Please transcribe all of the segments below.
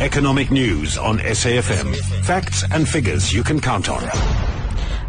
Economic news on SAFM. Facts and figures you can count on.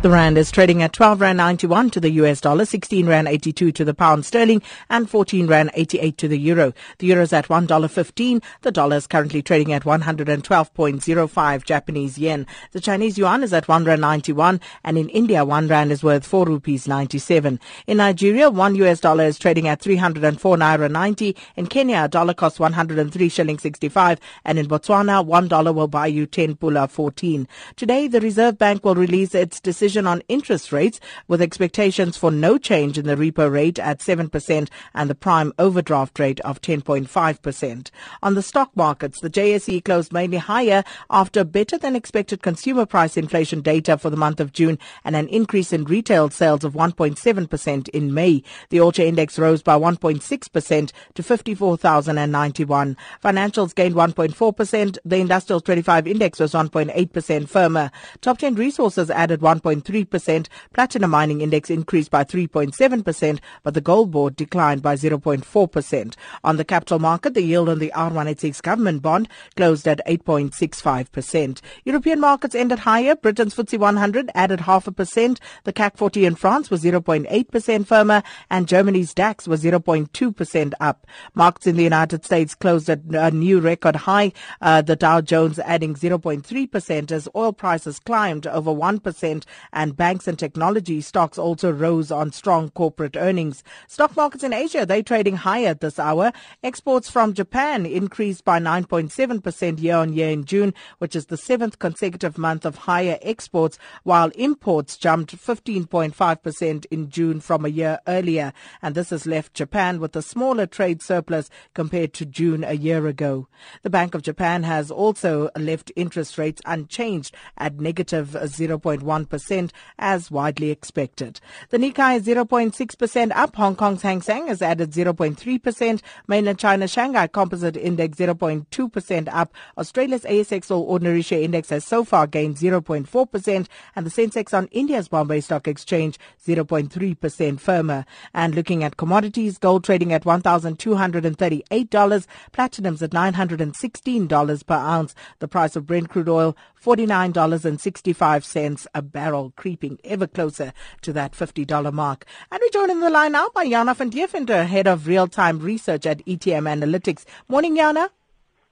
The rand is trading at 12 rand 91 to the US dollar, 16 rand 82 to the pound sterling, and 14 rand 88 to the euro. The euro is at $1.15. The dollar is currently trading at 112.05 Japanese yen. The Chinese yuan is at 1 rand 91, and in India, 1 rand is worth 4 rupees 97. In Nigeria, 1 US dollar is trading at 304 naira 90. In Kenya, a dollar costs 103 shilling 65, and in Botswana, 1 dollar will buy you 10 pula 14. Today, the Reserve Bank will release its decision decision on interest rates with expectations for no change in the repo rate at 7% and the prime overdraft rate of 10.5%. On the stock markets, the JSE closed mainly higher after better than expected consumer price inflation data for the month of June and an increase in retail sales of 1.7% in May. The All Index rose by 1.6% to 54,091. Financials gained 1.4%. The Industrial 25 Index was 1.8% firmer. Top 10 Resources added 1. 0.3%. Platinum Mining Index increased by 3.7%, but the Gold Board declined by 0.4%. On the capital market, the yield on the R186 government bond closed at 8.65%. European markets ended higher. Britain's FTSE 100 added half a percent. The CAC 40 in France was 0.8% firmer, and Germany's DAX was 0.2% up. Markets in the United States closed at a new record high. Uh, the Dow Jones adding 0.3% as oil prices climbed over 1% and banks and technology stocks also rose on strong corporate earnings. Stock markets in Asia, they trading higher at this hour. Exports from Japan increased by 9.7% year on year in June, which is the seventh consecutive month of higher exports, while imports jumped 15.5% in June from a year earlier. And this has left Japan with a smaller trade surplus compared to June a year ago. The Bank of Japan has also left interest rates unchanged at negative 0.1 percent as widely expected. The Nikkei is 0.6% up. Hong Kong's Hang Seng has added 0.3%. Mainland China Shanghai Composite Index 0.2% up. Australia's ASX All Ordinary Share Index has so far gained 0.4% and the Sensex on India's Bombay Stock Exchange 0.3% firmer. And looking at commodities, gold trading at $1,238, platinum's at $916 per ounce. The price of Brent crude oil $49.65 a barrel, creeping ever closer to that $50 mark. And we're joined in the line now by Jana van Deventer, Head of Real-Time Research at ETM Analytics. Morning, Jana.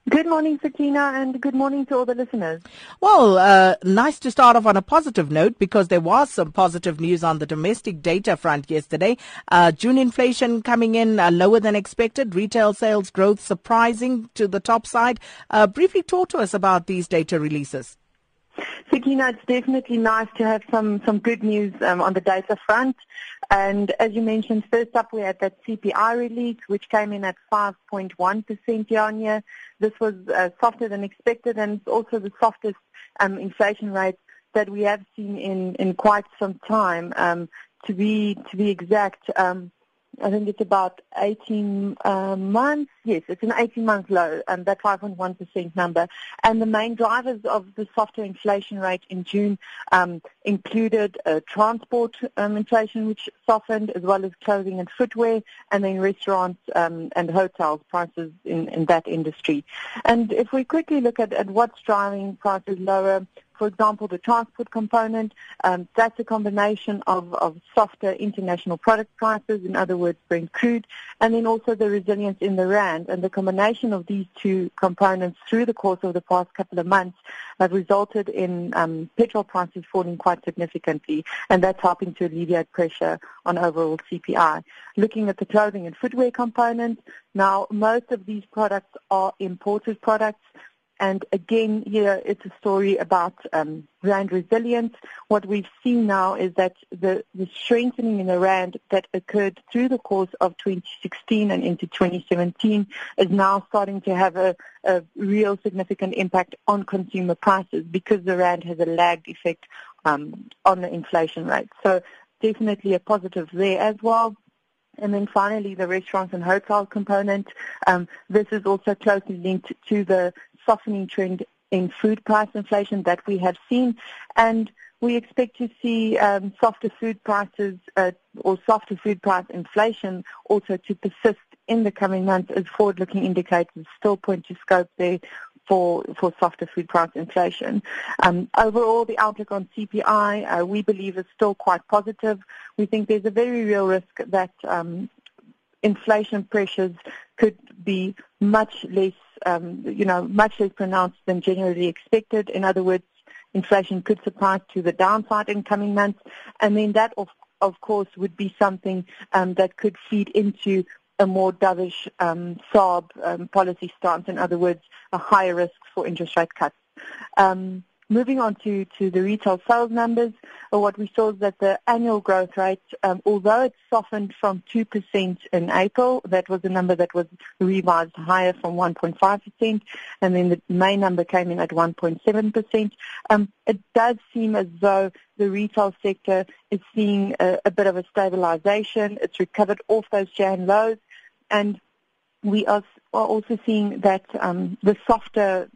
Good morning, Sakina, and good morning to all the listeners. Well, uh, nice to start off on a positive note because there was some positive news on the domestic data front yesterday. Uh, June inflation coming in uh, lower than expected, retail sales growth surprising to the top side. Uh, briefly talk to us about these data releases. Sakina, it's definitely nice to have some, some good news um, on the data front. And as you mentioned, first up we had that CPI release, which came in at 5.1% year on year. This was uh, softer than expected and it's also the softest um, inflation rate that we have seen in, in quite some time. Um, to be to be exact, um, I think it's about 18 uh, months. Yes, it's an 18-month low, um, that 5.1% number. And the main drivers of the softer inflation rate in June um, included uh, transport um, inflation, which softened, as well as clothing and footwear, and then restaurants um, and hotels prices in, in that industry. And if we quickly look at, at what's driving prices lower, for example, the transport component, um, that's a combination of, of softer international product prices, in other words, Brent crude, and then also the resilience in the rand. And the combination of these two components through the course of the past couple of months have resulted in um, petrol prices falling quite significantly, and that's helping to alleviate pressure on overall CPI. Looking at the clothing and footwear component, now most of these products are imported products, and again, here it's a story about um, rand resilience. What we've seen now is that the, the strengthening in the rand that occurred through the course of 2016 and into 2017 is now starting to have a, a real significant impact on consumer prices because the rand has a lagged effect um, on the inflation rate. So definitely a positive there as well. And then finally, the restaurants and hotel component. Um, this is also closely linked to the softening trend in food price inflation that we have seen. And we expect to see um, softer food prices uh, or softer food price inflation also to persist in the coming months as forward-looking indicators still point to scope there for, for softer food price inflation. Um, overall, the outlook on CPI, uh, we believe is still quite positive. We think there's a very real risk that um, inflation pressures could be much less, um, you know, much less pronounced than generally expected. In other words, inflation could surprise to the downside in coming months, and then that, of, of course, would be something um, that could feed into a more dovish um, um, policy stance. In other words, a higher risk for interest rate cuts. Um, Moving on to, to the retail sales numbers, uh, what we saw is that the annual growth rate, um, although it softened from 2% in April, that was a number that was revised higher from 1.5%, and then the May number came in at 1.7%. Um, it does seem as though the retail sector is seeing a, a bit of a stabilization. It's recovered off those Jan lows, and we are also seeing that um, the softer,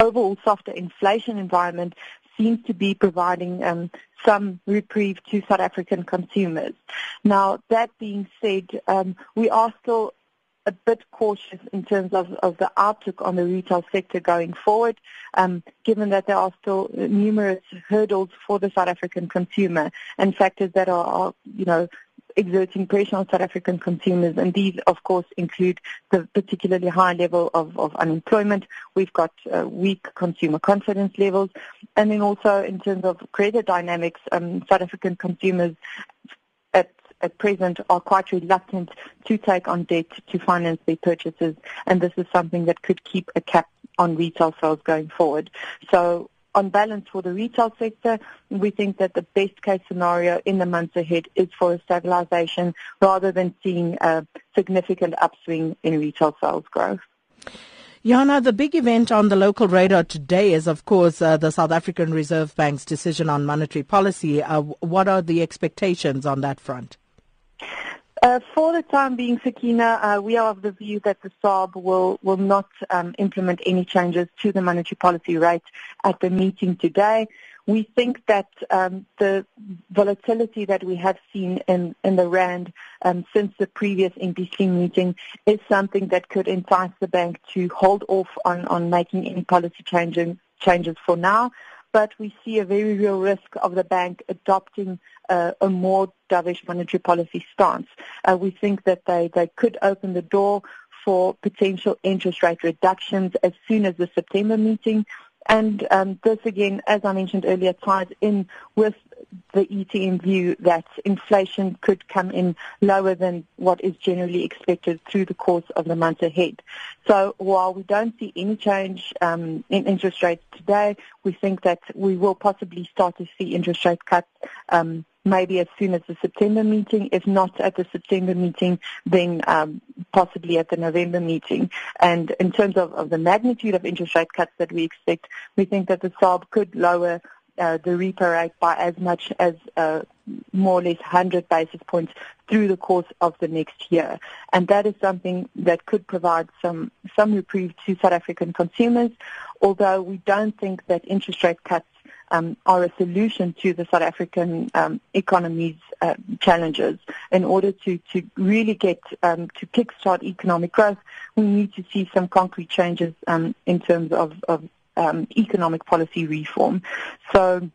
overall softer inflation environment seems to be providing um, some reprieve to South African consumers. Now, that being said, um, we are still a bit cautious in terms of, of the outlook on the retail sector going forward, um, given that there are still numerous hurdles for the South African consumer and factors that are, are you know, exerting pressure on South African consumers, and these, of course, include the particularly high level of, of unemployment. We've got uh, weak consumer confidence levels, and then also in terms of credit dynamics, um, South African consumers at at present are quite reluctant to take on debt to finance their purchases, and this is something that could keep a cap on retail sales going forward. So on balance for the retail sector, we think that the best case scenario in the months ahead is for a stabilization rather than seeing a significant upswing in retail sales growth. Jana, the big event on the local radar today is, of course, uh, the South African Reserve Bank's decision on monetary policy. Uh, what are the expectations on that front? Uh, for the time being, Sakina, uh, we are of the view that the SARB will, will not um, implement any changes to the monetary policy rate at the meeting today. We think that um, the volatility that we have seen in, in the RAND um, since the previous MPC meeting is something that could entice the bank to hold off on, on making any policy changes, changes for now but we see a very real risk of the bank adopting uh, a more dovish monetary policy stance. Uh, we think that they, they could open the door for potential interest rate reductions as soon as the September meeting. And um, this, again, as I mentioned earlier, ties in with the ETM view that inflation could come in lower than what is generally expected through the course of the months ahead. So while we don't see any change um, in interest rates today, we think that we will possibly start to see interest rate cuts um, maybe as soon as the September meeting. If not at the September meeting, then um, possibly at the November meeting. And in terms of, of the magnitude of interest rate cuts that we expect, we think that the SARB could lower uh, the repo rate by as much as uh, more or less 100 basis points through the course of the next year. And that is something that could provide some, some reprieve to South African consumers, although we don't think that interest rate cuts um, are a solution to the South African um, economy's uh, challenges. In order to, to really get um, to kickstart economic growth, we need to see some concrete changes um, in terms of, of um, economic policy reform. So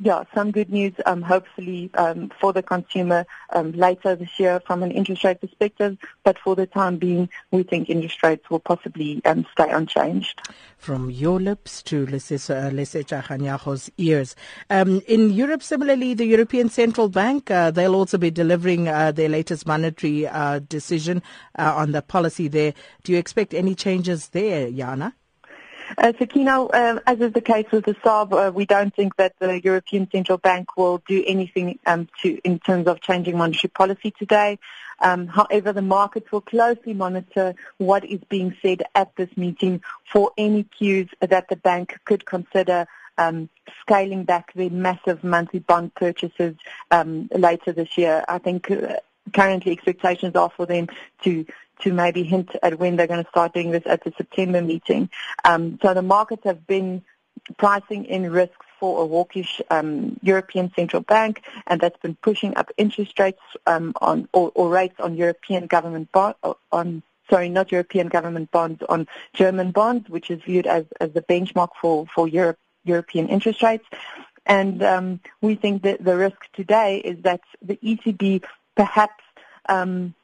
yeah, some good news, um, hopefully um, for the consumer um, later this year from an interest rate perspective. But for the time being, we think interest rates will possibly um, stay unchanged. From your lips to Lesetja Kganyago's ears. Um, in Europe, similarly, the European Central Bank, uh, they'll also be delivering uh, their latest monetary uh, decision uh, on the policy there. Do you expect any changes there, Jana? Uh, uh, as is the case with the SARB, uh, we don't think that the European Central Bank will do anything um, to, in terms of changing monetary policy today. Um, however, the markets will closely monitor what is being said at this meeting for any cues that the bank could consider um, scaling back their massive monthly bond purchases um, later this year. I think uh, currently expectations are for them to to maybe hint at when they're going to start doing this at the September meeting. Um, so the markets have been pricing in risks for a hawkish um, European Central Bank, and that's been pushing up interest rates um, on or, or, rates on European government bond, on sorry, not European government bonds, on German bonds, which is viewed as, as the benchmark for, for Europe, European interest rates. And um, we think that the risk today is that the ECB perhaps um,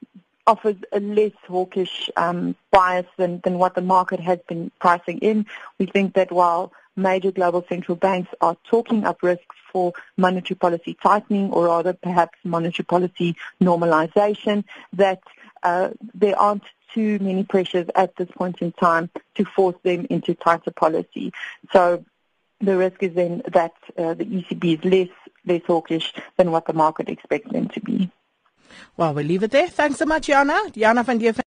offers a less hawkish um, bias than, than what the market has been pricing in. We think that while major global central banks are talking up risks for monetary policy tightening or rather perhaps monetary policy normalization, that uh, there aren't too many pressures at this point in time to force them into tighter policy. So the risk is then that uh, the ECB is less less hawkish than what the market expects them to be. Well, we'll leave it there. Thanks so much, Jana. Jana van Dieven.